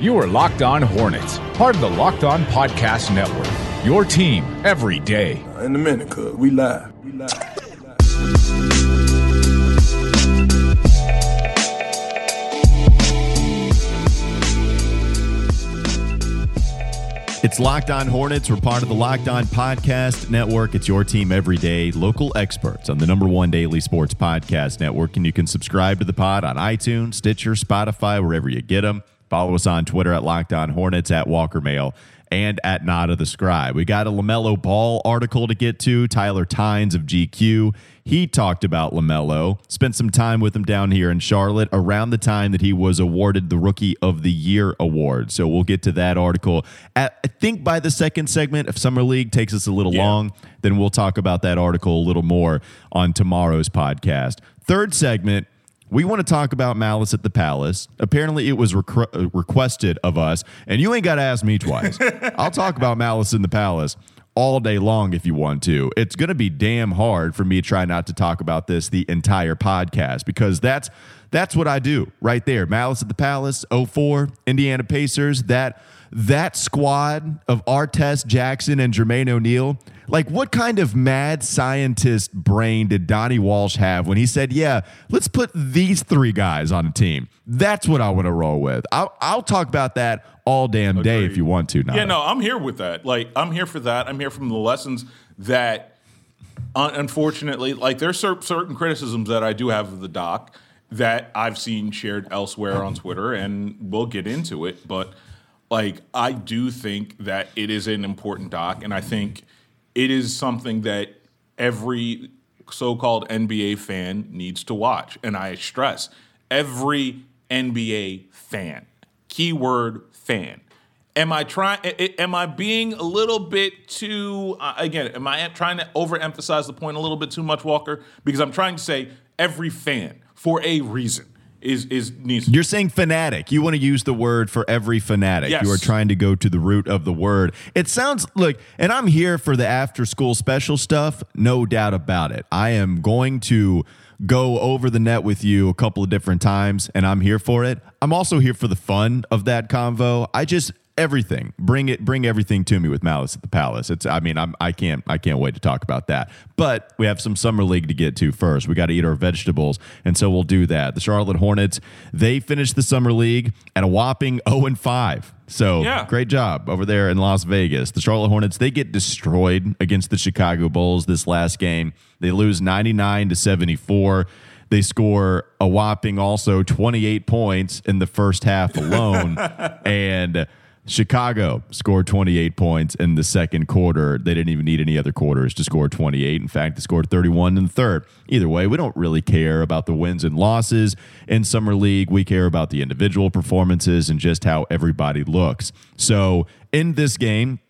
You are Locked On Hornets, part of the Locked On Podcast Network. Your team every day. Uh, in a minute, cuz we live. We live. It's Locked On Hornets. We're part of the Locked On Podcast Network. It's your team every day. Local experts on the number one daily sports podcast network. And you can subscribe to the pod on iTunes, Stitcher, Spotify, wherever you get them. Follow us on Twitter at Locked On Hornets, at Walker Mail, and at Nada the Scribe. We got a LaMelo Ball article to get to. Tyler Tynes of GQ. He talked about LaMelo, spent some time with him down here in Charlotte around the time that he was awarded the Rookie of the Year award. So we'll get to that article. At, I think by the second segment, if Summer League takes us a little yeah. long, then we'll talk about that article a little more on tomorrow's podcast. Third segment, we want to talk about Malice at the Palace. Apparently, it was requ- uh, requested of us, and you ain't got to ask me twice. I'll talk about Malice in the Palace all day long if you want to. It's going to be damn hard for me to try not to talk about this the entire podcast because that's that's what I do right there. Malice at the Palace, 04, Indiana Pacers, that that squad of Artest Jackson and Jermaine O'Neal, like what kind of mad scientist brain did Donnie Walsh have when he said, "Yeah, let's put these three guys on a team"? That's what I want to roll with. I'll, I'll talk about that all damn Agreed. day if you want to. Yeah, no, I'm here with that. Like, I'm here for that. I'm here from the lessons that, unfortunately, like there's certain criticisms that I do have of the doc that I've seen shared elsewhere on Twitter, and we'll get into it, but like I do think that it is an important doc, and I think it is something that every so-called NBA fan needs to watch. And I stress every NBA fan. Keyword fan. Am I trying? Am I being a little bit too? Uh, again, am I trying to overemphasize the point a little bit too much, Walker? Because I'm trying to say every fan for a reason is is needs. You're saying fanatic. You want to use the word for every fanatic. Yes. You are trying to go to the root of the word. It sounds like, and I'm here for the after school special stuff, no doubt about it. I am going to go over the net with you a couple of different times and I'm here for it. I'm also here for the fun of that convo. I just everything. Bring it. Bring everything to me with Malice at the Palace. It's. I mean, I'm. I can't. I can't wait to talk about that. But we have some summer league to get to first. We got to eat our vegetables, and so we'll do that. The Charlotte Hornets. They finished the summer league at a whopping 0 and 5. So yeah. great job over there in Las Vegas. The Charlotte Hornets. They get destroyed against the Chicago Bulls this last game. They lose 99 to 74. They score a whopping also 28 points in the first half alone. and Chicago scored 28 points in the second quarter. They didn't even need any other quarters to score 28. In fact, they scored 31 in the third. Either way, we don't really care about the wins and losses in Summer League. We care about the individual performances and just how everybody looks. So, in this game,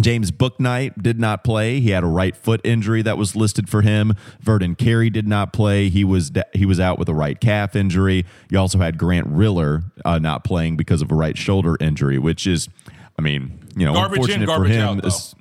James Bouknight did not play. He had a right foot injury that was listed for him. Vernon Carey did not play. He was he was out with a right calf injury. You also had Grant Riller uh, not playing because of a right shoulder injury, which is, I mean, you know, garbage unfortunate in, for him. Out,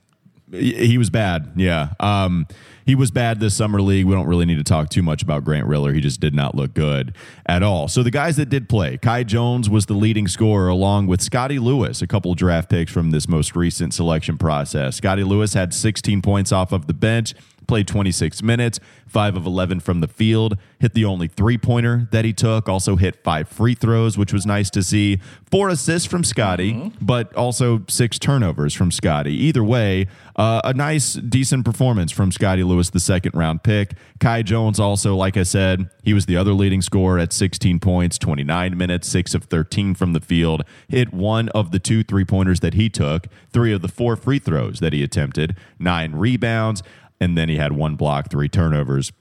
he was bad. Yeah. Um, he was bad this summer league. We don't really need to talk too much about Grant Riller. He just did not look good at all. So the guys that did play, Kai Jones was the leading scorer along with Scottie Lewis, a couple draft picks from this most recent selection process. Scottie Lewis had 16 points off of the bench played 26 minutes, 5 of 11 from the field, hit the only three pointer that he took, also hit five free throws, which was nice to see. Four assists from Scottie, mm-hmm. but also six turnovers from Scottie. Either way, uh, a nice, decent performance from Scottie Lewis, the second round pick. Kai Jones, also, like I said, he was the other leading scorer at 16 points, 29 minutes, 6 of 13 from the field, hit one of the two three pointers that he took, three of the four free throws that he attempted, nine rebounds and then he had one block, three turnovers.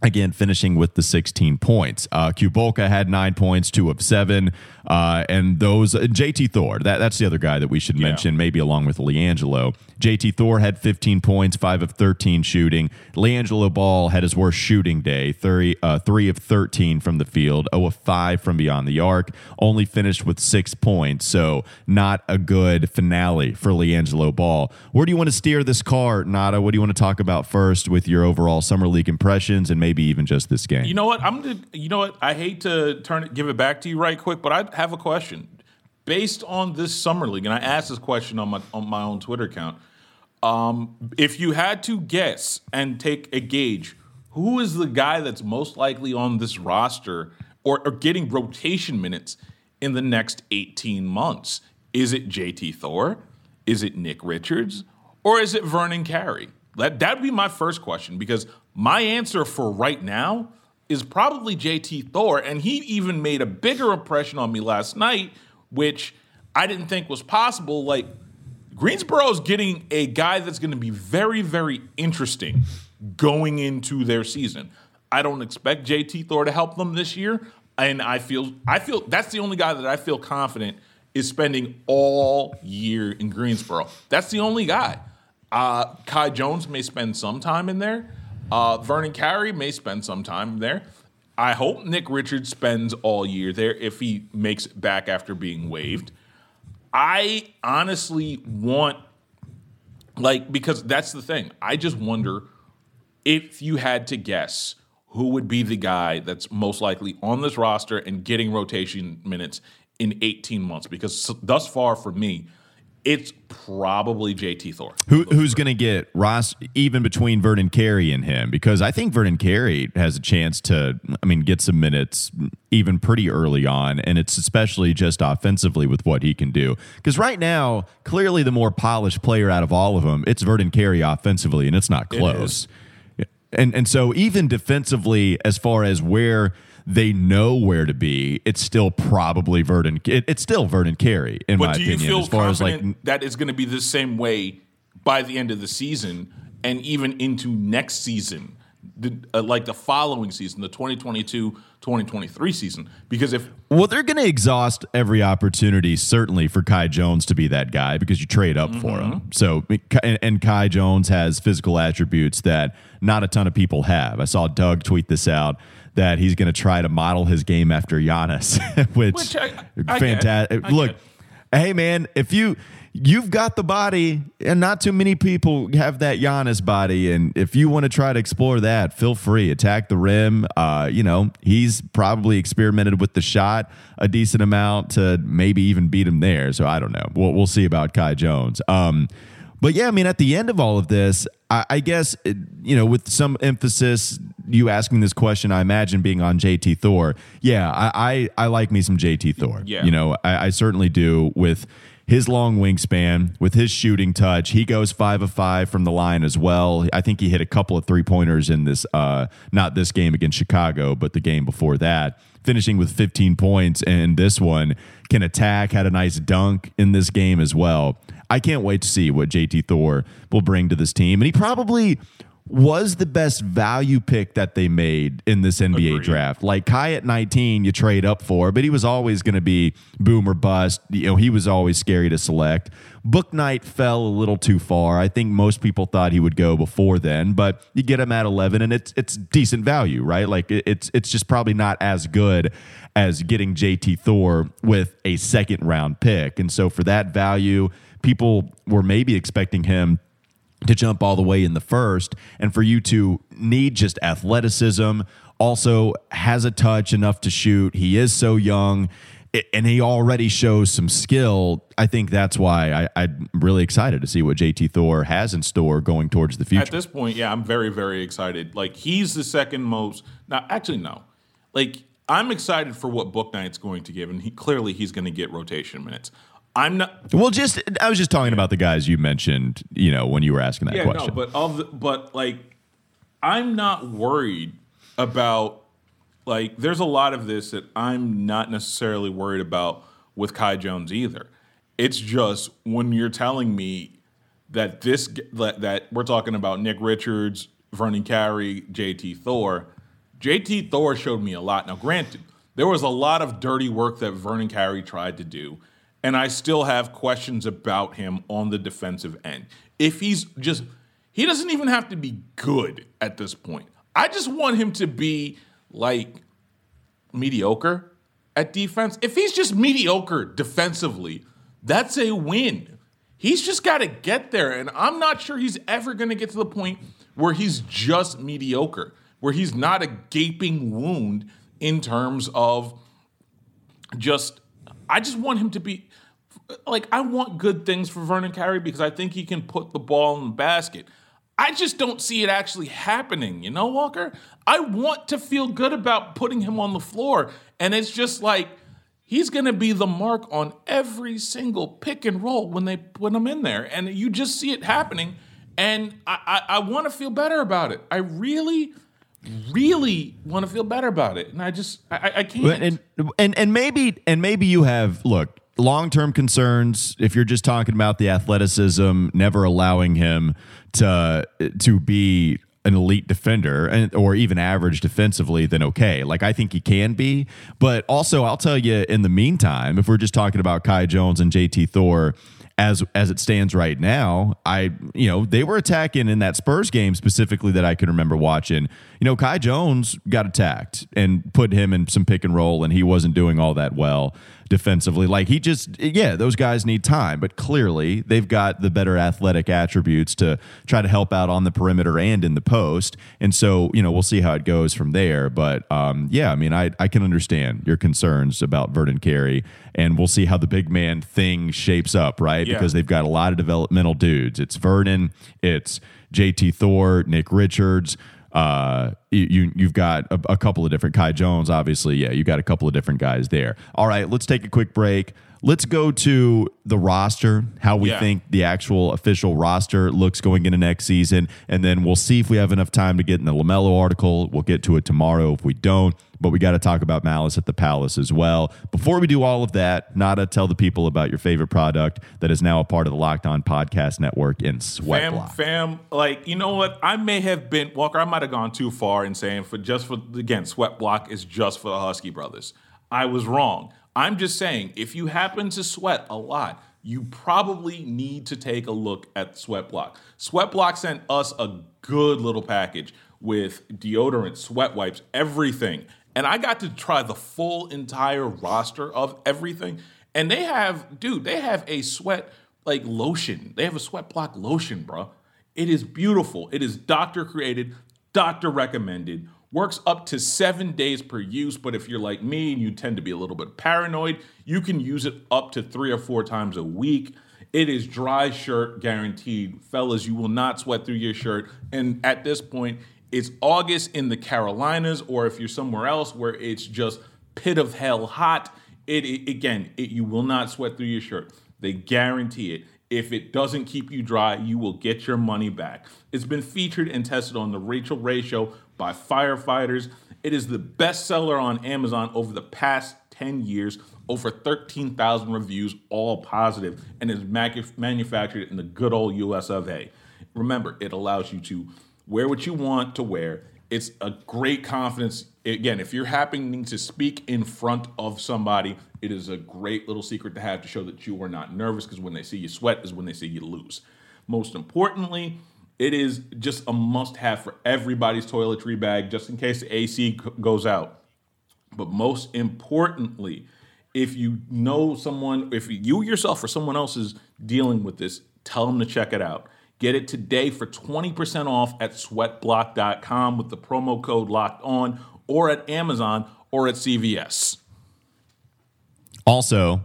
Again, finishing with the 16 points. Uh, Kulboka had nine points, two of seven. Uh, and those, uh, JT Thor, that, that's the other guy that we should yeah. mention, maybe along with LiAngelo. JT Thor had 15 points, 5 of 13 shooting. LiAngelo Ball had his worst shooting day, 30, uh, 3 of 13 from the field, 0 of 5 from beyond the arc, only finished with 6 points. So, not a good finale for LiAngelo Ball. Where do you want to steer this car, Nada? What do you want to talk about first with your overall Summer League impressions and maybe even just this game? You know what? I'm, you know what? I hate to turn it, give it back to you right quick, but I have a question based on this summer league, and I asked this question on my on my own Twitter account. Um, if you had to guess and take a gauge, who is the guy that's most likely on this roster or, or getting rotation minutes in the next 18 months? Is it JT Thor? Is it Nick Richards? Or is it Vernon Carey? That that'd be my first question because my answer for right now is probably JT Thor, and he even made a bigger impression on me last night, which I didn't think was possible. Like Greensboro is getting a guy that's going to be very, very interesting going into their season. I don't expect JT Thor to help them this year, and I feel I feel that's the only guy that I feel confident is spending all year in Greensboro. That's the only guy. Uh, Kai Jones may spend some time in there. Uh, Vernon Carey may spend some time there. I hope Nick Richards spends all year there if he makes it back after being waived. I honestly want, like, because that's the thing. I just wonder if you had to guess who would be the guy that's most likely on this roster and getting rotation minutes in 18 months. Because thus far for me, it's probably JT Thor. Who, who's going to get Ross even between Vernon Carey and him? Because I think Vernon Carey has a chance to, I mean, get some minutes even pretty early on. And it's especially just offensively with what he can do. Because right now, clearly the more polished player out of all of them, it's Vernon Carey offensively, and it's not close. It and, and so even defensively, as far as where they know where to be, it's still probably Vernon. It, it's still Vernon Carey, in but my do you opinion. feel as far as like that it's going to be the same way by the end of the season and even into next season, the, uh, like the following season, the 2022-2023 season? Because if Well, they're going to exhaust every opportunity, certainly, for Kai Jones to be that guy because you trade up for Mm-hmm. him. So, and, and Kai Jones has physical attributes that not a ton of people have. I saw Doug tweet this out that he's going to try to model his game after Giannis, which, Which fantastic. Look, hey man, if you you've got the body, and not too many people have that Giannis body, and if you want to try to explore that, feel free. Attack the rim. Uh, you know, he's probably experimented with the shot a decent amount to maybe even beat him there. So I don't know. We'll we'll see about Kai Jones. Um, but yeah, I mean, at the end of all of this, I, I guess it, you know, with some emphasis, you asking this question, I imagine being on JT Thor. Yeah, I I, I like me some JT Thor. Yeah. you know, I, I certainly do with his long wingspan, with his shooting touch. He goes five of five from the line as well. I think he hit a couple of three pointers in this, uh, not this game against Chicago, but the game before that, finishing with 15 points. And this one can attack, had a nice dunk in this game as well. I can't wait to see what JT Thor will bring to this team. And he probably was the best value pick that they made in this NBA Agreed. draft. Like Kai at 19, you trade up for, but he was always going to be boom or bust. You know, he was always scary to select. Bouknight fell a little too far. I think most people thought he would go before then, but you get him at 11 and it's it's decent value, right? Like it's it's just probably not as good as getting JT Thor with a second round pick. And so for that value, people were maybe expecting him to jump all the way in the first and for you to need just athleticism also has a touch enough to shoot he is so young and he already shows some skill i think that's why I, i'm really excited to see what jt thor has in store going towards the future At this point, yeah, I'm very, very excited. Like he's the second most. Now, actually, no. Like I'm excited for what Bouknight's going to give, and he clearly he's going to get rotation minutes. I'm not. well just i was just talking about the guys you mentioned you know when you were asking that Yeah, question no, but of the, but like, I'm not worried about. Like, there's a lot of this that I'm not necessarily worried about with Kai Jones either. It's just when you're telling me that this that, that we're talking about Nick Richards, Vernon Carey, JT Thor. JT Thor showed me a lot. Now, granted, there was a lot of dirty work that Vernon Carey tried to do, and I still have questions about him on the defensive end. If he's just, he doesn't even have to be good at this point. I just want him to be like mediocre at defense. If he's just mediocre defensively, that's a win. He's just got to get there. And I'm not sure he's ever going to get to the point where he's just mediocre, where he's not a gaping wound in terms of just I just want him to be like I want good things for Vernon Carey because I think he can put the ball in the basket. I just don't see it actually happening, you know, Walker? I want to feel good about putting him on the floor. And it's just like he's gonna be the mark on every single pick and roll when they put him in there. And you just see it happening. And I, I, I want to feel better about it. I really, really want to feel better about it. And I just I, I can't. And, and and maybe and maybe you have look long term concerns. If you're just talking about the athleticism, never allowing him to to be an elite defender and or even average defensively, then okay. Like I think he can be, but also I'll tell you in the meantime, if we're just talking about Kai Jones and JT Thor as as it stands right now, I you know they were attacking in that Spurs game specifically that I can remember watching. You know, Kai Jones got attacked and put him in some pick and roll, and he wasn't doing all that well defensively. Like he just, yeah, those guys need time, but clearly they've got the better athletic attributes to try to help out on the perimeter and in the post. And so, you know, we'll see how it goes from there. But um, yeah, I mean, I, I can understand your concerns about Vernon Carey, and we'll see how the big man thing shapes up, right? Yeah. Because they've got a lot of developmental dudes. It's Vernon, it's JT Thor, Nick Richards. Uh, you you've got a, a, couple of different Kai Jones, obviously. Yeah, you got a couple of different guys there. All right, let's take a quick break. Let's go to the roster, how we Yeah. think the actual official roster looks going into next season, and then we'll see if we have enough time to get in the Lamelo article. We'll get to it tomorrow if we don't, but we got to talk about Malice at the Palace as well. Before we do all of that, Nada, tell the people about your favorite product that is now a part of the Locked On Podcast Network in Sweat fam, Block. fam, like you know what? I may have been Walker. I might have gone too far in saying for just for again, sweat block is just for the Husky brothers. I was wrong. I'm just saying, if you happen to sweat a lot, you probably need to take a look at Sweat Block. Sweat Block sent us a good little package with deodorant, sweat wipes, everything. And I got to try the full entire roster of everything. And they have, dude, they have a sweat like lotion. They have a sweat block lotion, bro. It is beautiful. It is doctor created, doctor recommended. Works up to seven days per use, but if you're like me and you tend to be a little bit paranoid, you can use it up to three or four times a week. It is dry shirt guaranteed. Fellas, you will not sweat through your shirt. And at this point, it's August in the Carolinas, or if you're somewhere else where it's just pit of hell hot, it, it again, it, you will not sweat through your shirt. They guarantee it. If it doesn't keep you dry, you will get your money back. It's been featured and tested on the Rachael Ray Show by firefighters. It is the best seller on Amazon over the past 10 years, over 13,000 reviews, all positive, and is manufactured in the good old US of A. Remember, it allows you to wear what you want to wear. It's a great confidence. Again, if you're happening to speak in front of somebody, it is a great little secret to have to show that you are not nervous because when they see you sweat is when they see you lose. Most importantly, it is just a must have for everybody's toiletry bag just in case the AC goes out. But most importantly, if you know someone, if you yourself or someone else is dealing with this, tell them to check it out. Get it today for 20% off at sweatblock.com with the promo code locked on or at Amazon or at CVS. Also,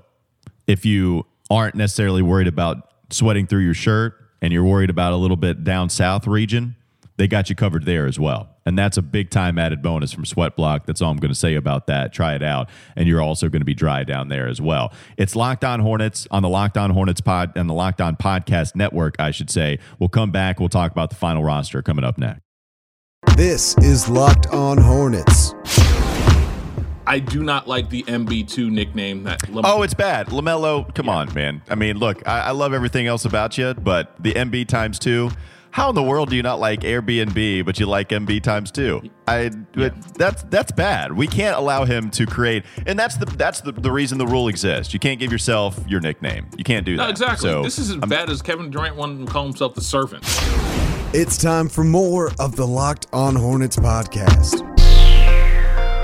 if you aren't necessarily worried about sweating through your shirt and you're worried about a little bit down south region, they got you covered there as well. And that's a big time added bonus from Sweat Block. That's all I'm going to say about that. Try it out. And you're also going to be dry down there as well. It's Locked On Hornets on the Locked On Hornets pod and the Locked On Podcast Network, I should say. We'll come back. We'll talk about the final roster coming up next. This is Locked On Hornets. I do not like the MB2 nickname that Lam- Oh, it's bad. LaMelo, come on, man. I mean, look, I, I love everything else about you, but the MB times two. How in the world do you not like Airbnb, but you like MB times two? I but that's that's bad. We can't allow him to create, and that's the that's the, the reason the rule exists. You can't give yourself your nickname. You can't do that. No, exactly. So, this is as bad as Kevin Durant wanting to call himself the servant. It's time for more of the Locked On Hornets podcast.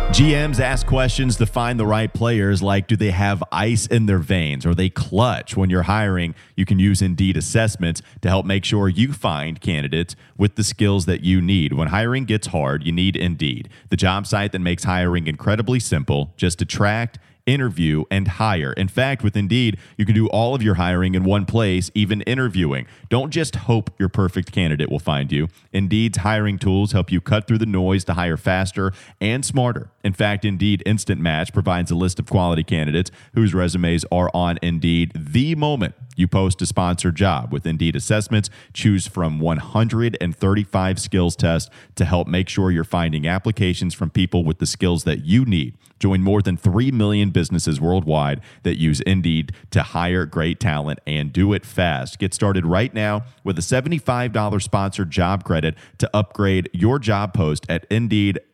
GMs ask questions to find the right players like do they have ice in their veins? Are they clutch? When you're hiring, you can use Indeed assessments to help make sure you find candidates with the skills that you need. When hiring gets hard, you need Indeed, the job site that makes hiring incredibly simple. Just attract, interview, and hire. In fact, with Indeed, you can do all of your hiring in one place, even interviewing. Don't just hope your perfect candidate will find you. Indeed's hiring tools help you cut through the noise to hire faster and smarter. In fact, Indeed Instant Match provides a list of quality candidates whose resumes are on Indeed the moment you post a sponsored job. With Indeed assessments, choose from 135 skills tests to help make sure you're finding applications from people with the skills that you need. Join more than 3 million businesses worldwide that use Indeed to hire great talent and do it fast. Get started right now with a $75 sponsored job credit to upgrade your job post at Indeed.com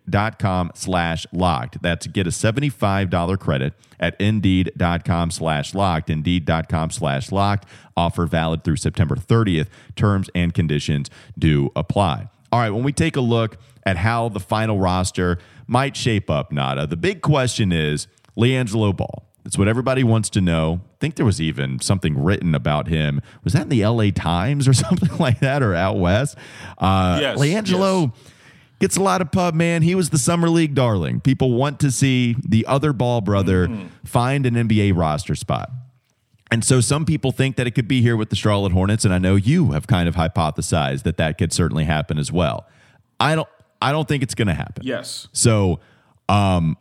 slash locked. That's get a $75 credit at Indeed.com slash locked. Indeed.com slash locked. Offer valid through September 30th. Terms and conditions do apply. All right, when we take a look at how the final roster might shape up, Nada, the big question is LiAngelo Ball. That's what everybody wants to know. I think there was even something written about him. Was that in the LA Times or something like that or out west? Uh, Yes, LiAngelo. yes. Gets a lot of pub, man. He was the Summer League darling. People want to see the other ball brother find an NBA roster spot. And so some people think that it could be here with the Charlotte Hornets, and I know you have kind of hypothesized that that could certainly happen as well. I don't. I don't think it's going to happen. Yes. So, um,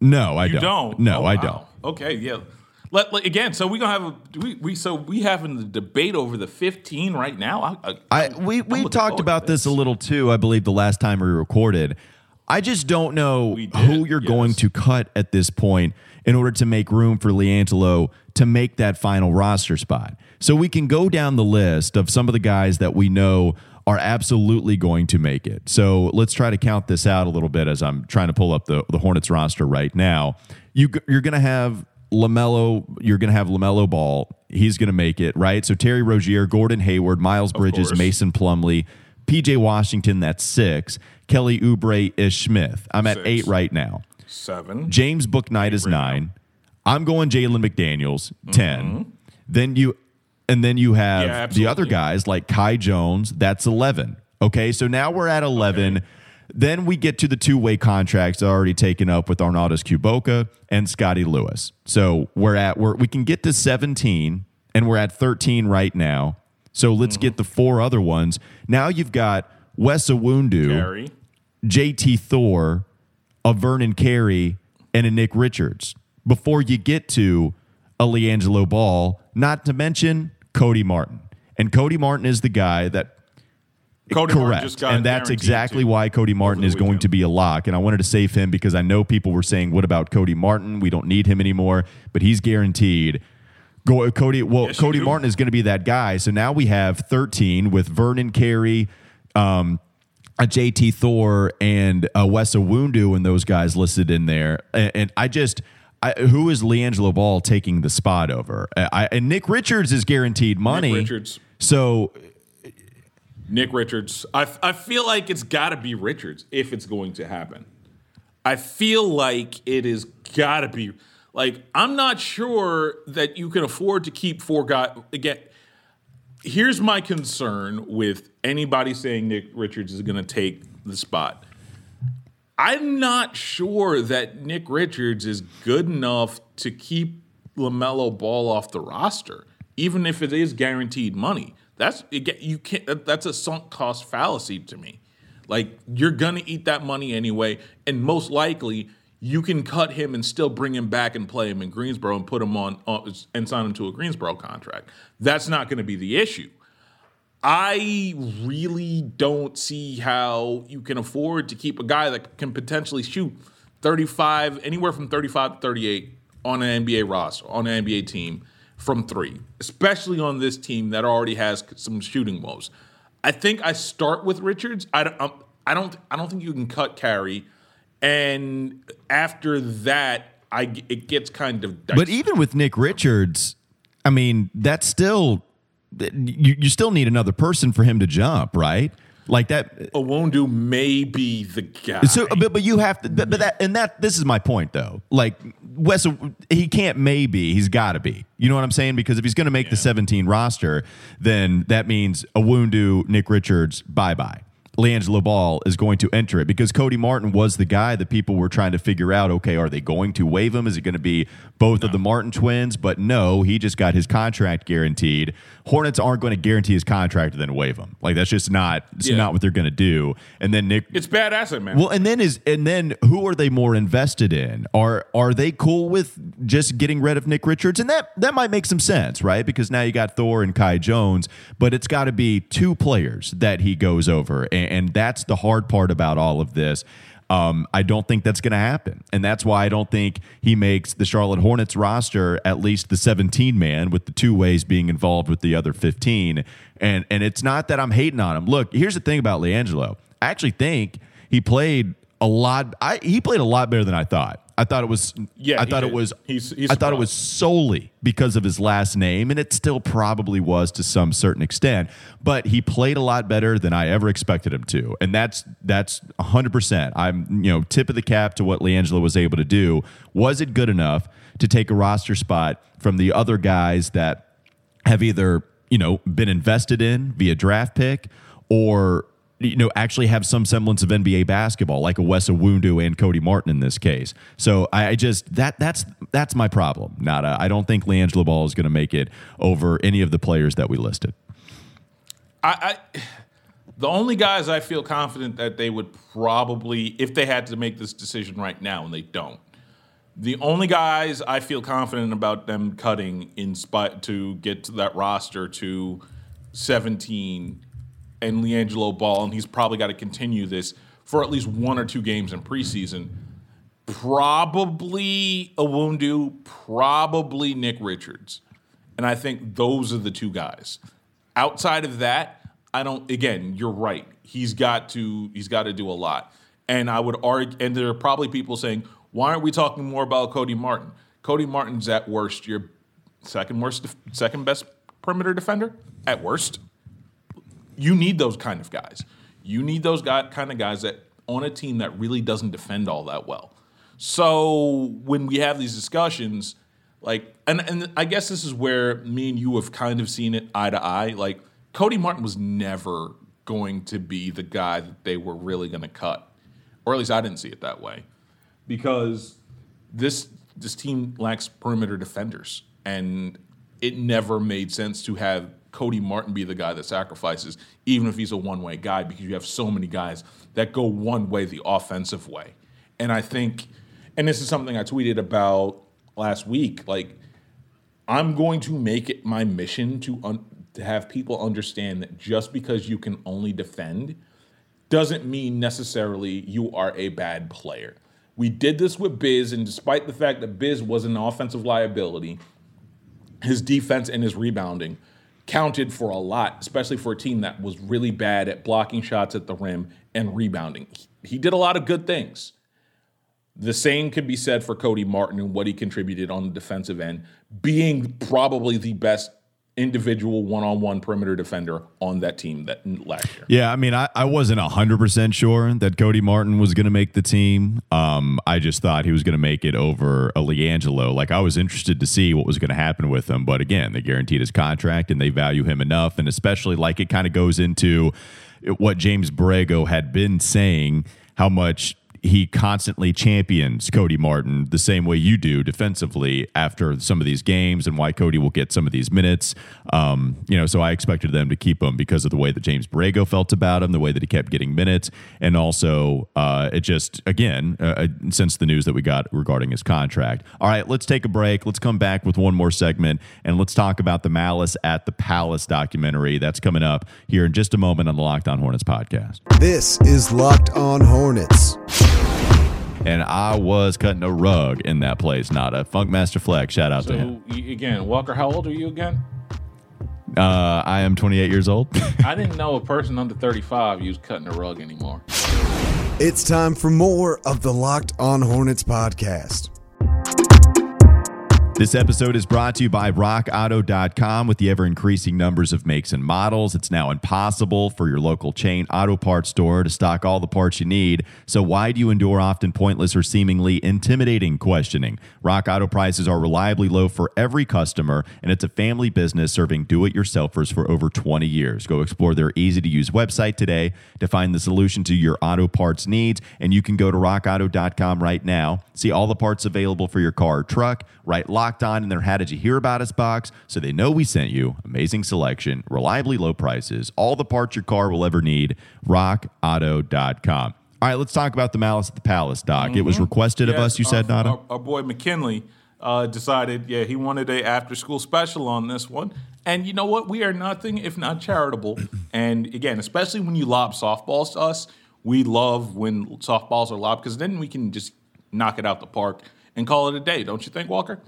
no, I You don't. don't. No, Oh, I wow. don't. Okay, yeah. Let, let- again. So we gonna have a do we we so we having the debate over the fifteen right now. I, I, I we we talked about this a little too. I believe the last time we recorded. I just don't know did, who you're going to cut at this point in order to make room for LiAngelo to make that final roster spot. So we can go down the list of some of the guys that we know are absolutely going to make it. So let's try to count this out a little bit as I'm trying to pull up the, the Hornets roster right now. You, you're going to have LaMelo, you're going to have LaMelo Ball. He's going to make it, right? So Terry Rozier, Gordon Hayward, Miles Bridges. Mason Plumlee, PJ Washington, that's six. Kelly Oubre Ish Smith. I'm at Six. eight right now. seven. James Bouknight is right now. nine. I'm going Jalen McDaniels, mm-hmm. 10. Then you and then you have Yeah, the other guys like Kai Jones, that's 11. Okay, so now we're at 11. Then we get to the two-way contracts that are already taken up with Arnoldas Kulboka and Scottie Lewis. So we're at we're, we can get to 17 and we're at 13 right now. So let's mm-hmm. get the four other ones. Now you've got Wes Iwundu. Gary. JT Thor, a Vernon Carey, and a Nick Richards before you get to a LiAngelo Ball, not to mention Cody Martin. And Cody Martin is the guy that Cody Martin correct. just got and that's exactly why Cody Martin is going to be a lock. And I wanted to save him because I know people were saying, "What about Cody Martin? We don't need him anymore." But he's guaranteed. Go Cody. Well, Yes, Cody. Martin is going to be that guy. So now we have 13 with Vernon Carey, um, a JT Thor, and a Wes Iwundu, and those guys listed in there. And, and I just. I, who is LiAngelo Ball taking the spot over? I, and Nick Richards is guaranteed money. Richards. So Nick Richards. I, I feel like it's got to be Richards if it's going to happen. I feel like it is got to be. Like, I'm not sure that you can afford to keep four guys. Again, here's my concern with anybody saying Nick Richards is going to take the spot. I'm not sure that Nick Richards is good enough to keep LaMelo Ball off the roster, even if it is guaranteed money. That's you can't. That's a sunk cost fallacy to me. Like you're gonna eat that money anyway, and most likely you can cut him and still bring him back and play him in Greensboro and put him on, on and sign him to a Greensboro contract. That's not going to be the issue. I really don't see how you can afford to keep a guy that can potentially shoot 35, anywhere from 35 to 38 on an NBA roster, on an NBA team from three, especially on this team that already has some shooting woes. I think I start with Richards. I don't, um, I don't, I don't think you can cut Carey, and after that, I it gets kind of. But even with Nick Richards, I mean, that's still you, you still need another person for him to jump, right? Like that. a Iwundu may be the guy. So, but, but you have to. But, but that and that. This is my point, though. Like Wes, he can't maybe. He's got to be. You know what I'm saying? Because if he's going to make the 17 roster, then that means Iwundu, Nick Richards, bye bye. LiAngelo Ball is going to enter it because Cody Martin was the guy that people were trying to figure out okay, are they going to waive him? Is it going to be both of the Martin twins? But no, he just got his contract guaranteed. Hornets aren't going to guarantee his contract and then waive him. Like that's just not it's Yeah. not what they're going to do. And then Nick It's bad asset, man. well, and then is and then who are they more invested in? Are are they cool with just getting rid of Nick Richards? And that that might make some sense, right? Because now you got Thor and Kai Jones, but it's got to be two players that he goes over, and, and that's the hard part about all of this. Um, I don't think that's going to happen, and that's why I don't think he makes the Charlotte Hornets roster at least the 17 man, with the two ways being involved with the other 15. And and it's not that I'm hating on him. Look, here's the thing about LiAngelo. I actually think he played a lot. I he played a lot better than I thought. I thought it was. Yeah, I thought it was. He's- he's I thought it was solely because of his last name, and it still probably was to some certain extent. But he played a lot better than I ever expected him to, and that's that's hundred percent. I'm you know tip of the cap to what LiAngelo was able to do. Was it good enough to take a roster spot from the other guys that have either you know been invested in via draft pick or you know actually have some semblance of NBA basketball like a Wes Iwundu and Cody Martin in this case. So I, just that that's that's my problem. Not a, I don't think LiAngelo Ball is going to make it over any of the players that we listed. I, I the only guys I feel confident that they would probably, if they had to make this decision right now, and they don't. The only guys I feel confident about them cutting in spite to get to that roster to 17 and LiAngelo Ball, and he's probably got to continue this for at least one or two games in preseason. Probably Iwundu, probably Nick Richards. And I think those are the two guys. Outside of that, I don't again, you're right. He's got to he's got to do a lot. And I would argue and there are probably people saying, why aren't we talking more about Cody Martin? Cody Martin's at worst your second worst second best perimeter defender at worst. You need those kind of guys. You need those guy, kind of guys that on a team that really doesn't defend all that well. So when we have these discussions, like, and and I guess this is where me and you have kind of seen it eye to eye. Like, Cody Martin was never going to be the guy that they were really going to cut, or at least I didn't see it that way, because this this team lacks perimeter defenders, and it never made sense to have Cody Martin be the guy that sacrifices, even if he's a one way guy, because you have so many guys that go one way the offensive way. And I think, and this is something I tweeted about last week, like I'm going to make it my mission to un- to have people understand that just because you can only defend doesn't mean necessarily you are a bad player. We did this with Biz, and despite the fact that Biz was an offensive liability, his defense and his rebounding counted for a lot, especially for a team that was really bad at blocking shots at the rim and rebounding. He- did a lot of good things. The same could be said for Cody Martin and what he contributed on the defensive end, being probably the best individual one-on-one perimeter defender on that team that last year. Yeah, I mean, I, I wasn't 100% sure that Cody Martin was going to make the team. Um, I just thought he was going to make it over a LiAngelo. Like, I was interested to see what was going to happen with him. But again, they guaranteed his contract and they value him enough. And especially, like, it kind of goes into what James Borrego had been saying, how much he constantly champions Cody Martin the same way you do defensively after some of these games and why Cody will get some of these minutes. Um, you know, so I expected them to keep him because of the way that James Borrego felt about him, the way that he kept getting minutes, and also uh, it just again uh, since the news that we got regarding his contract. All right, let's take a break. Let's come back with one more segment and let's talk about the Malice at the Palace documentary that's coming up here in just a moment on the Locked On Hornets podcast. This is Locked On Hornets. And I was cutting a rug in that place. Not a Funkmaster Flex. Shout out to him. Again, Walker, how old are you again? Uh, I am 28 years old. I didn't know a person under 35 used cutting a rug anymore. It's time for more of the Locked On Hornets podcast. This episode is brought to you by RockAuto.com. With the ever increasing numbers of makes and models, it's now impossible for your local chain auto parts store to stock all the parts you need. So, why do you endure often pointless or seemingly intimidating questioning? Rock Auto prices are reliably low for every customer, and it's a family business serving do it yourselfers for over 20 years. Go explore their easy to use website today to find the solution to your auto parts needs. And you can go to RockAuto.com right now, see all the parts available for your car or truck, right locked on in their How Did You Hear About Us box so they know we sent you. Amazing selection, reliably low prices, all the parts your car will ever need. RockAuto.com. All right, let's talk about the Malice at the Palace, Doc. It was requested of us, you said, our, Nada? Our, our boy McKinley uh, decided, yeah, he wanted a after school special on this one. And you know what? We are nothing if not charitable. and again, especially when you lob softballs to us, we love when softballs are lobbed because then we can just knock it out the park and call it a day. Don't you think, Walker?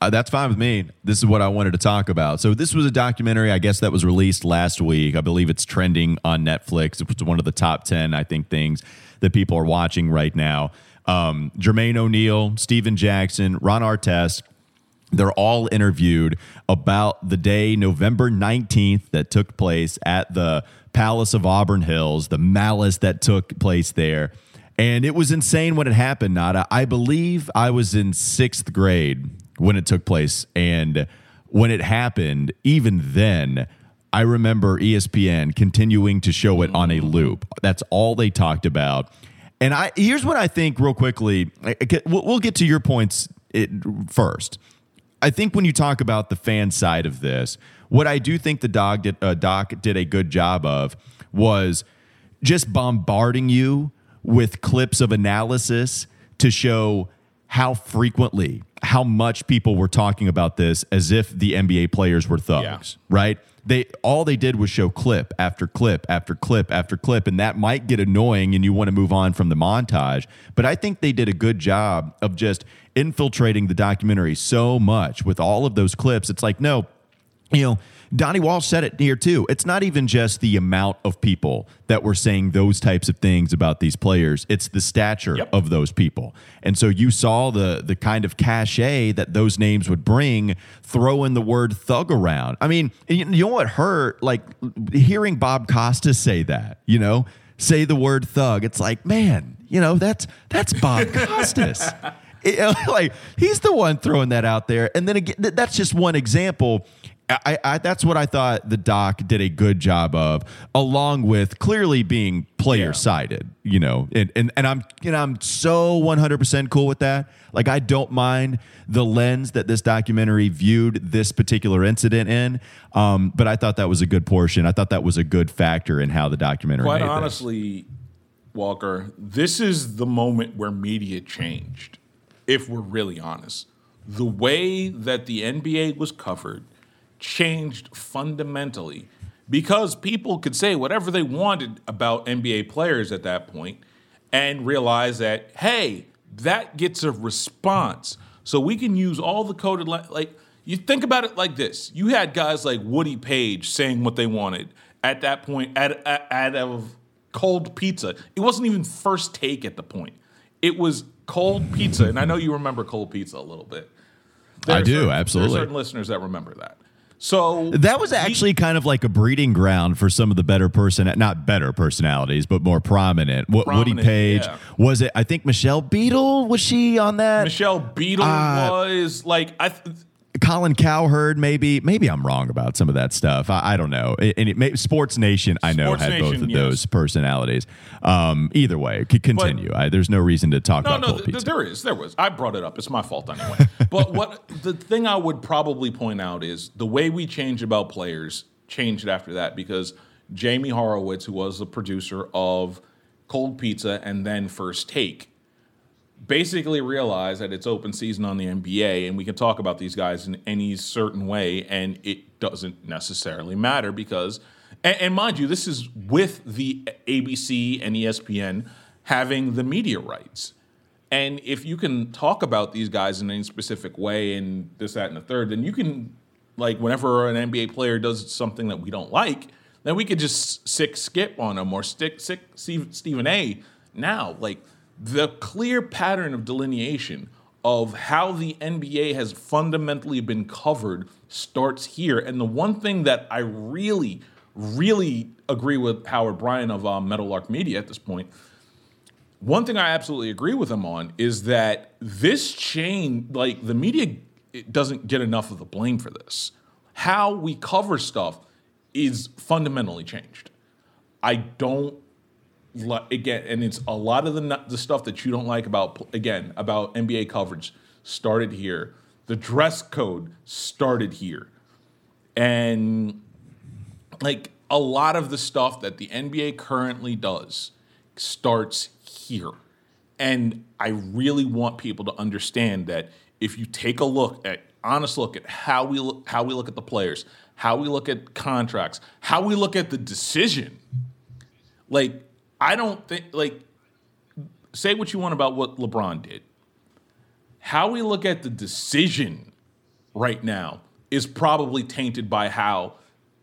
Uh, that's fine with me. This is what I wanted to talk about. So, this was a documentary, I guess, that was released last week. I believe it's trending on Netflix. It was one of the top 10, I think, things that people are watching right now. Um, Jermaine O'Neal, Stephen Jackson, Ron Artest, they're all interviewed about the day, November 19th, that took place at the Palace of Auburn Hills, the malice that took place there. And it was insane when it happened, Nada. I believe I was in sixth grade when it took place. And when it happened, even then, I remember ESPN continuing to show it on a loop. That's all they talked about. And I here's what I think, real quickly. We'll get to your points first. I think when you talk about the fan side of this, what I do think the dog did, uh, doc did a good job of was just bombarding you with clips of analysis to show how frequently, how much people were talking about this as if the NBA players were thugs, right? They all they did was show clip after clip after clip after clip, and that might get annoying, and you want to move on from the montage. But I think they did a good job of just infiltrating the documentary so much with all of those clips. It's like, no, you know, Donnie Walsh said it here too. It's not even just the amount of people that were saying those types of things about these players. It's the stature Yep. of those people. And so you saw the the kind of cachet that those names would bring throwing the word thug around. I mean, you know what hurt? Like hearing Bob Costas say that, you know, say the word thug. It's like, man, you know, that's that's Bob Costas. It- like he's the one throwing that out there. And then again, th- that's just one example. I, I that's what I thought the doc did a good job of, along with clearly being player sided, you know, and, and and I'm you know I'm so 100 percent cool with that. Like I don't mind the lens that this documentary viewed this particular incident in, um, but I thought that was a good portion. I thought that was a good factor in how the documentary. Quite made this. honestly, Walker, this is the moment where media changed. If we're really honest, the way that the NBA was covered changed fundamentally because people could say whatever they wanted about NBA players at that point and realize that hey, that gets a response. So we can use all the coded li- like you think about it like this. You had guys like Woody Paige saying what they wanted at that point at, at, at of cold pizza. It wasn't even first take at the point. It was cold pizza, and I know you remember cold pizza a little bit. There I do, certain- absolutely. There are certain listeners that remember that. So That was actually kind of like a breeding ground for some of the better person, not better personalities, but more prominent. Wo- Woody Paige yeah. was it? I think Michelle Beadle was she on that? Michelle Beadle Uh, was like I. Th- Colin Cowherd, maybe. Maybe I'm wrong about some of that stuff. I, I don't know. And it, may, Sports Nation, I know, Sports had both of yes. those personalities. Um, either way, could continue. I, there's no reason to talk No, about no, cold th- pizza. there is. There was. I brought it up. It's my fault anyway. but what the thing I would probably point out is the way we change about players changed after that because Jamie Horowitz, who was the producer of Cold Pizza and then First Take, basically realize that it's open season on the NBA and we can talk about these guys in any certain way and it doesn't necessarily matter because and, and mind you this is with the ABC and ESPN having the media rights. And if you can talk about these guys in any specific way and this that and the third then you can like whenever an NBA player does something that we don't like then we could just sick skip on them or stick sick Stephen A now. Like the clear pattern of delineation of how the NBA has fundamentally been covered starts here. And the one thing that I really, really agree with Howard Bryant of um, Meadowlark Media at this point. One thing I absolutely agree with him on is that this chain, like the media, doesn't get enough of the blame for this. How we cover stuff is fundamentally changed. I don't again, and it's a lot of the the stuff that you don't like about again about NBA coverage started here. The dress code started here, and like a lot of the stuff that the NBA currently does starts here. And I really want people to understand that if you take a look at honest look at how we look how we look at the players, how we look at contracts, how we look at the decision. Like I don't think like say what you want about what LeBron did. How we look at the decision right now is probably tainted by how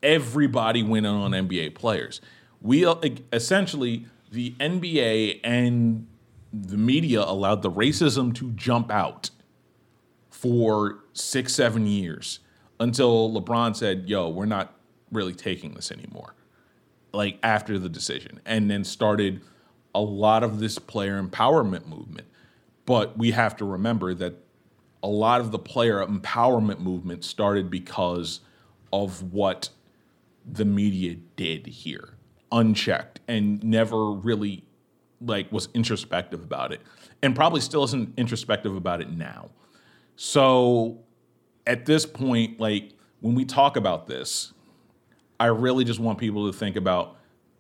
everybody went on NBA players. We uh, essentially the NBA and the media allowed the racism to jump out for six, seven years until LeBron said, Yo, we're not really taking this anymore. Like after the decision, and then started a lot of this player empowerment movement. But we have to remember that a lot of the player empowerment movement started because of what the media did here, unchecked, and never really like was introspective about it, and probably still isn't introspective about it now. So at this point, like when we talk about this, I really just want people to think about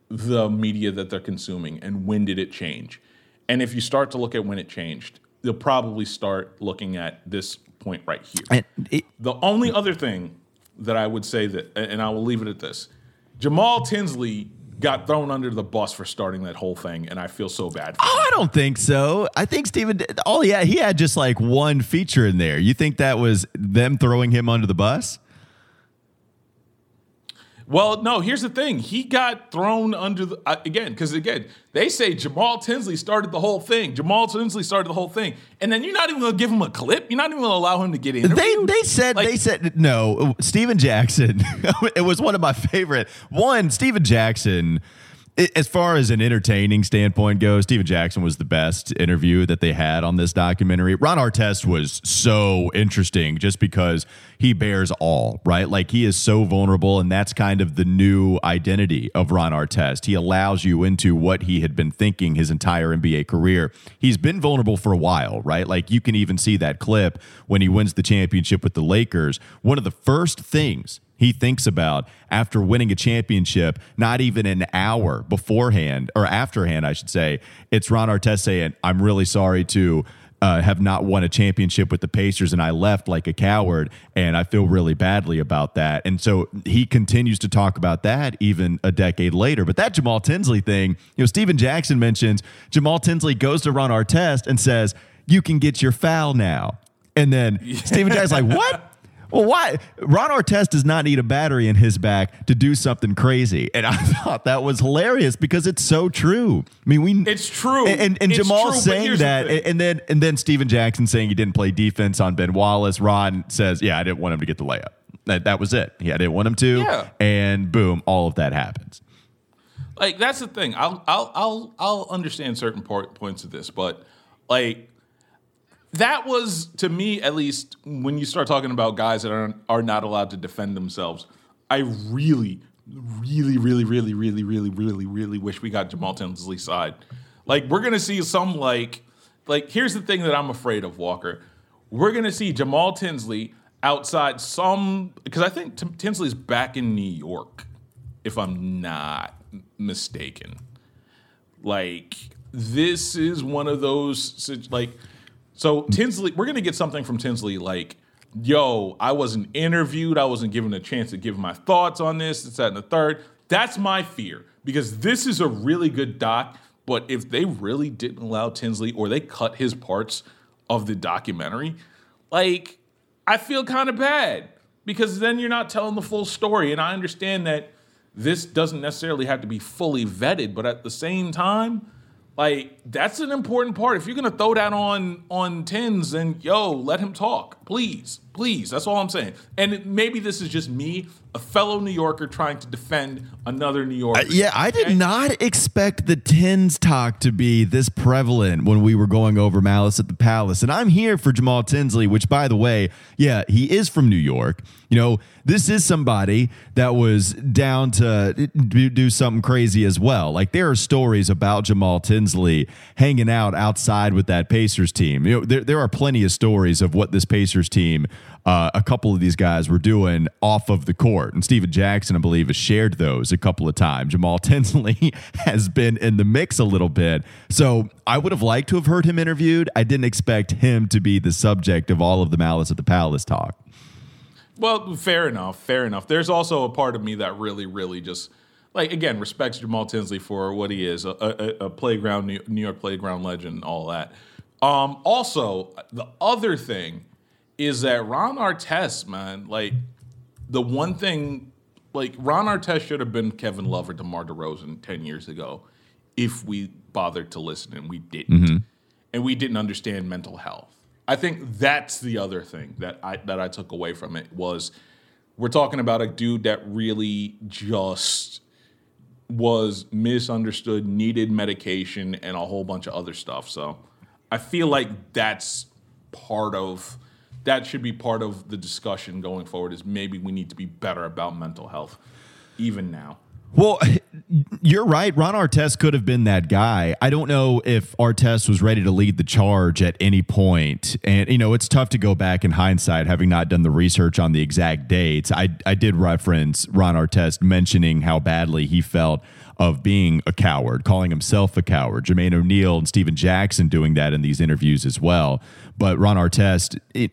the media that they're consuming and when did it change. And if you start to look at when it changed, you'll probably start looking at this point right here. It, the only other thing that I would say that, and I will leave it at this Jamal Tinsley got thrown under the bus for starting that whole thing, and I feel so bad. oh, I don't think so. I think Stephen. Oh yeah, he had just like one feature in there. You think that was them throwing him under the bus? Well, no, here's the thing. He got thrown under the uh, again because again they say Jamal Tinsley started the whole thing. Jamal Tinsley started the whole thing, and then you're not even going to give him a clip. You're not even going to allow him to get in. They they said like, they said no. Stephen Jackson. it was one of my favorite. One Stephen Jackson as far as an entertaining standpoint goes, Stephen Jackson was the best interview that they had on this documentary. Ron Artest was so interesting just because he bears all, right? Like he is so vulnerable, and that's kind of the new identity of Ron Artest. He allows you into what he had been thinking his entire NBA career. He's been vulnerable for a while, right? Like you can even see that clip when he wins the championship with the Lakers. One of the first things he thinks about after winning a championship, not even an hour beforehand or afterhand, I should say. It's Ron Artest saying, I'm really sorry to. Uh, have not won a championship with the Pacers, and I left like a coward, and I feel really badly about that. And so he continues to talk about that even a decade later. But that Jamal Tinsley thing, you know, Stephen Jackson mentions Jamal Tinsley goes to Ron Artest and says, "You can get your foul now," and then Stephen Jackson's like, "What?" Well, why? Ron Artest does not need a battery in his back to do something crazy, and I thought that was hilarious because it's so true. I mean, we it's true, and and, and Jamal true, saying that, the and then and then Stephen Jackson saying he didn't play defense on Ben Wallace. Ron says, "Yeah, I didn't want him to get the layup. That that was it. Yeah, I didn't want him to." Yeah. and boom, all of that happens. Like that's the thing. I'll I'll I'll I'll understand certain part, points of this, but like that was to me at least when you start talking about guys that are are not allowed to defend themselves. I really, really, really, really, really, really, really, really wish we got Jamal Tinsley's side. Like we're gonna see some like like here's the thing that I'm afraid of, Walker. We're gonna see Jamal Tinsley outside some because I think T- Tinsley's back in New York, if I'm not mistaken. Like this is one of those like so Tinsley, we're gonna get something from Tinsley like, yo, I wasn't interviewed, I wasn't given a chance to give my thoughts on this, it's that, and the third. That's my fear because this is a really good doc. But if they really didn't allow Tinsley or they cut his parts of the documentary, like I feel kind of bad because then you're not telling the full story. And I understand that this doesn't necessarily have to be fully vetted, but at the same time, Like that's an important part. If you're gonna throw that on on tins, then yo, let him talk, please, please. That's all I'm saying. And it, maybe this is just me, a fellow New Yorker, trying to defend another New Yorker. Uh, yeah, I did Okay? not expect the tins talk to be this prevalent when we were going over Malice at the Palace. And I'm here for Jamal Tinsley, which, by the way, yeah, he is from New York. You know, this is somebody that was down to do, do something crazy as well. Like there are stories about Jamal Tinsley hanging out outside with that Pacers team. You know, there, there are plenty of stories of what this Pacers team, uh, a couple of these guys were doing off of the court. And Stephen Jackson, I believe, has shared those a couple of times. Jamal Tinsley has been in the mix a little bit. So I would have liked to have heard him interviewed. I didn't expect him to be the subject of all of the Malice at the Palace talk. Well, fair enough. Fair enough. There's also a part of me that really, really just like again respects Jamal Tinsley for what he is, a, a, a playground New York playground legend, all that. Um, also, the other thing is that Ron Artest, man, like the one thing, like Ron Artest should have been Kevin Love or DeMar DeRozan ten years ago, if we bothered to listen, and we didn't, mm-hmm. and we didn't understand mental health. I think that's the other thing that I that I took away from it was we're talking about a dude that really just was misunderstood, needed medication, and a whole bunch of other stuff. So I feel like that's part of that should be part of the discussion going forward. Is maybe we need to be better about mental health, even now. Well, you're right. Ron Artest could have been that guy. I don't know if Artest was ready to lead the charge at any point. And, you know, it's tough to go back in hindsight, having not done the research on the exact dates. I, I did reference Ron Artest mentioning how badly he felt of being a coward, calling himself a coward. Jermaine O'Neal and Stephen Jackson doing that in these interviews as well. But Ron Artest it,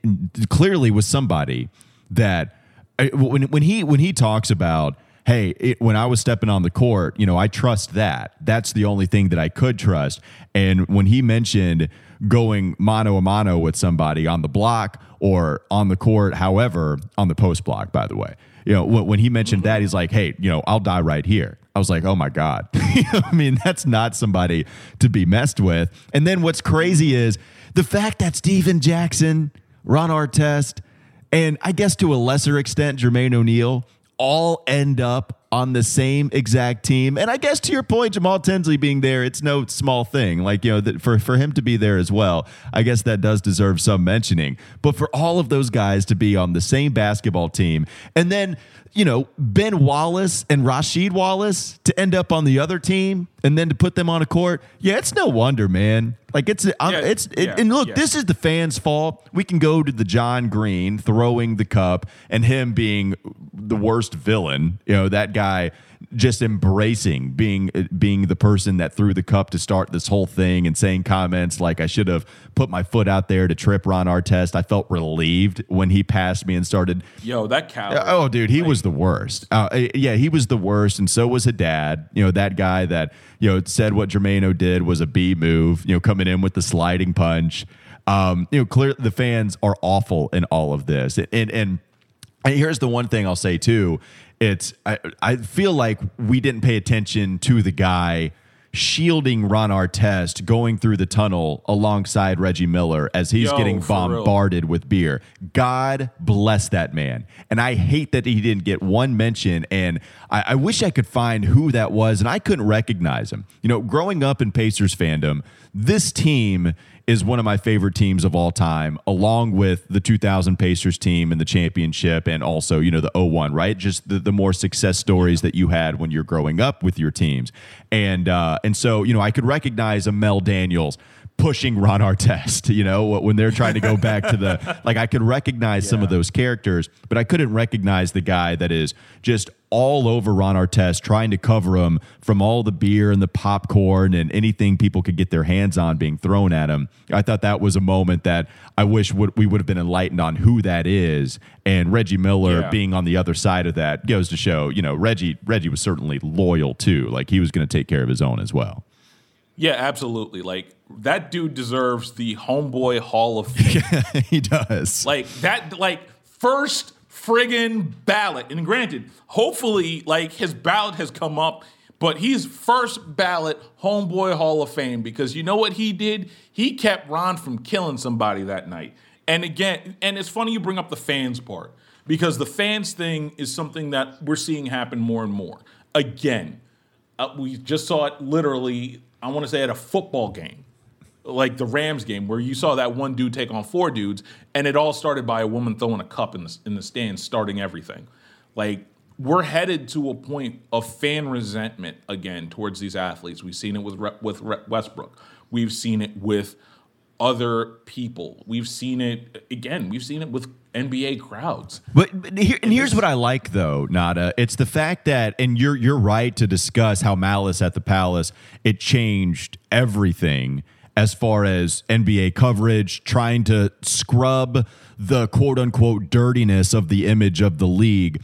clearly was somebody that uh, when when he when he talks about hey it, when i was stepping on the court you know i trust that that's the only thing that i could trust and when he mentioned going mano a mano with somebody on the block or on the court however on the post block by the way you know when, he mentioned that he's like hey you know i'll die right here. I was like oh my god. I mean? That's not somebody to be messed with. And then what's crazy is the fact that Stephen Jackson ron artest and I guess to a lesser extent, Jermaine O'Neal all end up on the same exact team. And I guess to your point, Jamal Tinsley being there, it's no small thing. Like, you know, that for, for him to be there as well, I guess that does deserve some mentioning. But for all of those guys to be on the same basketball team, and then, you know, Ben Wallace and Rasheed Wallace to end up on the other team and then to put them on a court, yeah, it's no wonder, man. Like it's I'm, Yeah, it's it, yeah, and look, yeah. this is the fans' fault. We can go to the John Green throwing the cup and him being the worst villain. You know that guy just embracing being being the person that threw the cup to start this whole thing and saying comments like I should have put my foot out there to trip Ron Artest. I felt relieved when he passed me and started Yo, that cow. Oh, dude, he was the worst. Uh, eh, yeah, he was the worst, and so was Haddad. You know, that guy that you know said what Jermaine did was a B move. You know, coming in with the sliding punch. Um, you know, clear the fans are awful in all of this, and and. and here's the one thing I'll say too. It's I, I feel like we didn't pay attention to the guy shielding Ron Artest going through the tunnel alongside Reggie Miller as he's Yo, getting for real. bombarded with beer. God bless that man. And I hate that he didn't get one mention. And I, I wish I could find who that was, and I couldn't recognize him. You know, growing up in Pacers fandom, this team is one of my favorite teams of all time, along with the 2000 Pacers team and the championship, and also, you know, the 01, right? Just the, the more success stories that you had when you're growing up with your teams. And, uh, and so, you know, I could recognize a Mel Daniels pushing Ron Artest, you know, when they're trying to go back to the, like, I could recognize some of those characters, but I couldn't recognize the guy that is just all over Ron Artest, trying to cover him from all the beer and the popcorn and anything people could get their hands on being thrown at him. I thought that was a moment that I wish would, we would have been enlightened on who that is. And Reggie Miller Yeah. being on the other side of that goes to show, you know, Reggie Reggie was certainly loyal too. Like he was going to take care of his own as well. Yeah, absolutely. Like that dude deserves the homeboy Hall of Fame. he does. like that, like first friggin' ballot. And granted, hopefully, like his ballot has come up but he's first ballot homeboy Hall of Fame because you know what he did? He kept Ron from killing somebody that night. And again, and it's funny you bring up the fans part because the fans thing is something that we're seeing happen more and more. Again, uh, we just saw it literally, I want to say at a football game, like the Rams game, where you saw that one dude take on four dudes, and it all started by a woman throwing a cup in the, in the stands, starting everything. Like, we're headed to a point of fan resentment again towards these athletes. We've seen it with with Westbrook. We've seen it with other people. We've seen it again. We've seen it with NBA crowds. But, but here, and here's what I like though, Nada. It's the fact that, and you're you're right to discuss how Malice at the Palace it changed everything as far as NBA coverage, trying to scrub the quote unquote dirtiness of the image of the league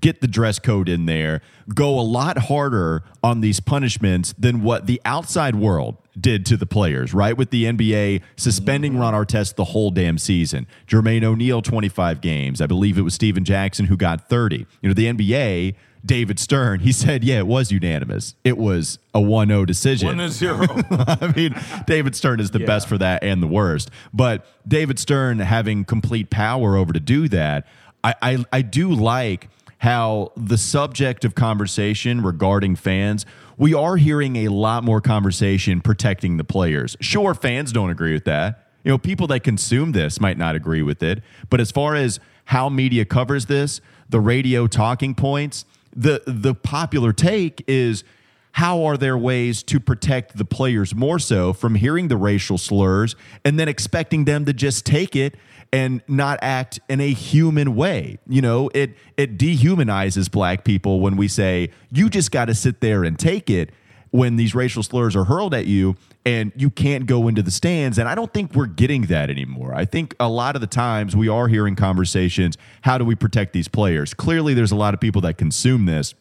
get the dress code in there, go a lot harder on these punishments than what the outside world did to the players, right? With the NBA suspending. Ron Artest the whole damn season. Jermaine O'Neal, 25 games. I believe it was Stephen Jackson who got 30. You know, the NBA, David Stern, he said, yeah, it was unanimous. It was a 1 0 decision. 1 0. I mean, David Stern is the yeah. best for that and the worst. But David Stern having complete power over to do that, I, I, I do like how the subject of conversation regarding fans, we are hearing a lot more conversation protecting the players. Sure, fans don't agree with that. You know, people that consume this might not agree with it. But as far as how media covers this, the radio talking points, the the popular take is how are there ways to protect the players more so from hearing the racial slurs and then expecting them to just take it and not act in a human way. You know, it it dehumanizes black people when we say you just got to sit there and take it when these racial slurs are hurled at you and you can't go into the stands and I don't think we're getting that anymore. I think a lot of the times we are hearing conversations, how do we protect these players? Clearly there's a lot of people that consume this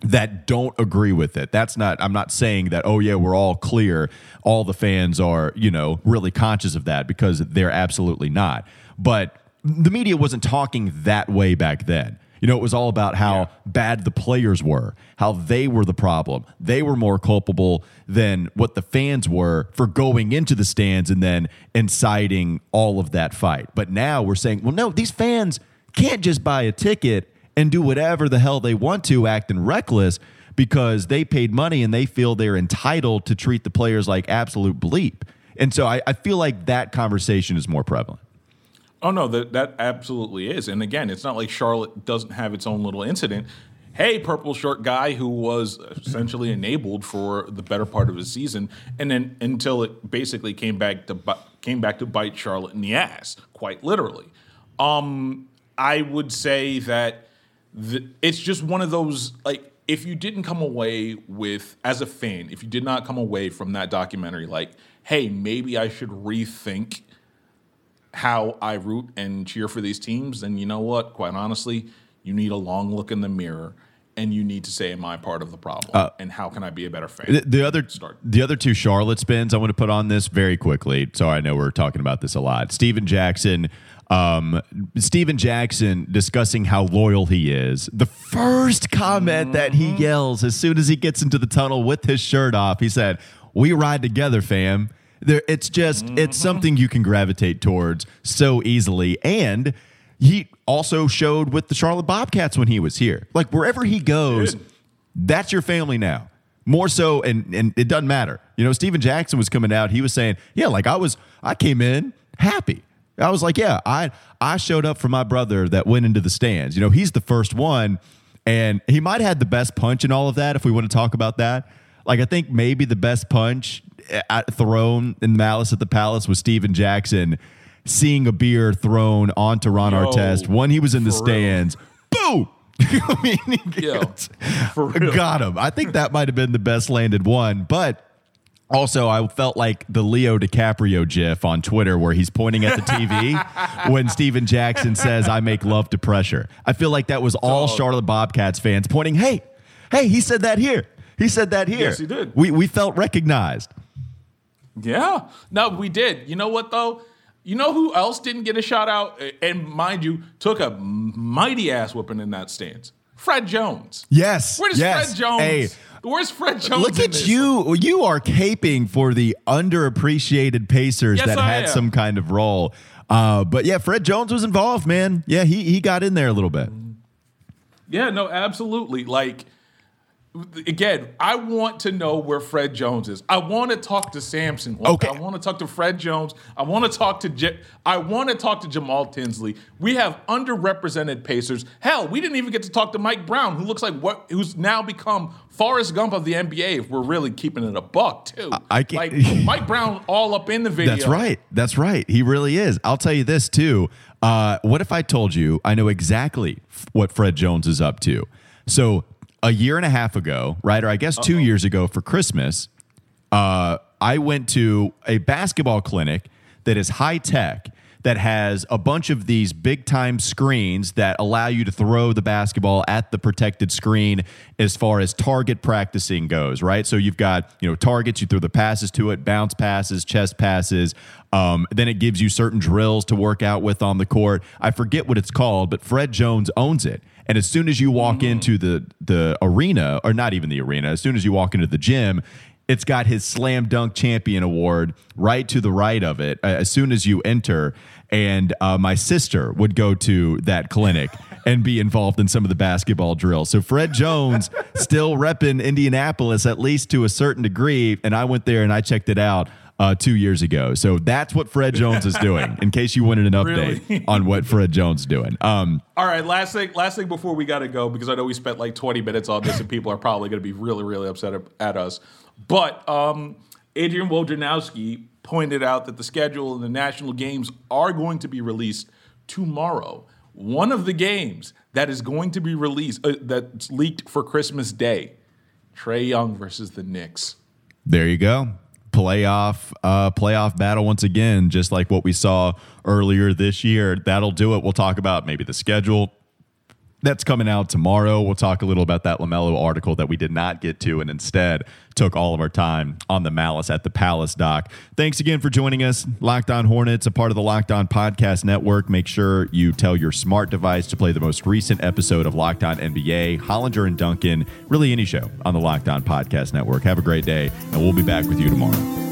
that don't agree with it. That's not I'm not saying that oh yeah, we're all clear, all the fans are, you know, really conscious of that because they're absolutely not. But the media wasn't talking that way back then. You know, it was all about how yeah. bad the players were, how they were the problem. They were more culpable than what the fans were for going into the stands and then inciting all of that fight. But now we're saying, well, no, these fans can't just buy a ticket and do whatever the hell they want to, acting reckless because they paid money and they feel they're entitled to treat the players like absolute bleep. And so I, I feel like that conversation is more prevalent. Oh no, that that absolutely is. And again, it's not like Charlotte doesn't have its own little incident. Hey, purple shirt guy who was essentially enabled for the better part of his season, and then until it basically came back to came back to bite Charlotte in the ass, quite literally. Um, I would say that the, it's just one of those like if you didn't come away with as a fan, if you did not come away from that documentary like, hey, maybe I should rethink how I root and cheer for these teams, then you know what? Quite honestly, you need a long look in the mirror and you need to say, "Am I part of the problem?" Uh, and how can I be a better fan? The, the other Start. the other two Charlotte spins I want to put on this very quickly. So I know we're talking about this a lot. Stephen Jackson, um, Stephen Jackson discussing how loyal he is. The first comment mm-hmm. that he mm-hmm. yells as soon as he gets into the tunnel with his shirt off, he said, "We ride together, fam." There, it's just mm-hmm. it's something you can gravitate towards so easily, and he also showed with the Charlotte Bobcats when he was here. Like wherever he goes, that's your family now. More so, and and it doesn't matter. You know, Stephen Jackson was coming out. He was saying, "Yeah, like I was, I came in happy. I was like, yeah, I I showed up for my brother that went into the stands. You know, he's the first one, and he might have had the best punch and all of that. If we want to talk about that, like I think maybe the best punch thrown in Malice at the Palace was Stephen Jackson seeing a beer thrown onto Ron Yo, Artest when he was in the stands. Real. Boom! I mean, Yo, got him. I think that might have been the best landed one, but also, I felt like the Leo DiCaprio gif on Twitter where he's pointing at the TV when Stephen Jackson says, I make love to pressure. I feel like that was all oh. Charlotte Bobcats fans pointing, hey, hey, he said that here. He said that here. Yes, he did. We, we felt recognized. Yeah. No, we did. You know what though? You know who else didn't get a shout out? And mind you, took a mighty ass whooping in that stance. Fred Jones. Yes. Where does yes. Fred Jones? Hey, Where's Fred Jones? Look at you. You are caping for the underappreciated Pacers Yes, that I had am. some kind of role. Uh, but yeah, Fred Jones was involved, man. Yeah, he he got in there a little bit. Yeah, no, absolutely. Like, again, I want to know where Fred Jones is. I want to talk to Samson. Okay. I want to talk to Fred Jones. I want to talk to J- I want to talk to Jamal Tinsley. We have underrepresented Pacers. Hell, we didn't even get to talk to Mike Brown, who looks like what who's now become Forrest Gump of the NBA. If we're really keeping it a buck, too. I can't- like Mike Brown all up in the video. That's right. That's right. He really is. I'll tell you this too. Uh, what if I told you I know exactly f- what Fred Jones is up to? So a year and a half ago, right, or I guess 2 years ago for Christmas, uh, I went to a basketball clinic that is high tech that has a bunch of these big time screens that allow you to throw the basketball at the protected screen as far as target practicing goes, right? So you've got, you know, targets, you throw the passes to it, bounce passes, chest passes. Um, then it gives you certain drills to work out with on the court. I forget what it's called, but Fred Jones owns it. And as soon as you walk into the the arena, or not even the arena, as soon as you walk into the gym, it's got his slam dunk champion award right to the right of it uh, as soon as you enter. And uh, my sister would go to that clinic and be involved in some of the basketball drills. So Fred Jones still repping Indianapolis at least to a certain degree. And I went there and I checked it out. Uh, two years ago, so that's what Fred Jones is doing. In case you wanted an update Really? on what Fred Jones is doing, um, All right, last thing, last thing before we got to go because I know we spent like 20 minutes on this and people are probably going to be really, really upset at us. But um, Adrian Wojnarowski pointed out that the schedule and the national games are going to be released tomorrow. One of the games that is going to be released uh, that's leaked for Christmas Day, Trae Young versus the Knicks. There you go. Playoff, uh, playoff battle once again, just like what we saw earlier this year. That'll do it. We'll talk about maybe the schedule that's coming out tomorrow. We'll talk a little about that LaMelo article that we did not get to, and instead took all of our time on the Malice at the Palace doc. Thanks again for joining us, Locked On Hornets, a part of the Locked On Podcast Network. Make sure you tell your smart device to play the most recent episode of Locked On NBA, Hollinger and Duncan, really any show on the Locked On Podcast Network. Have a great day, and we'll be back with you tomorrow.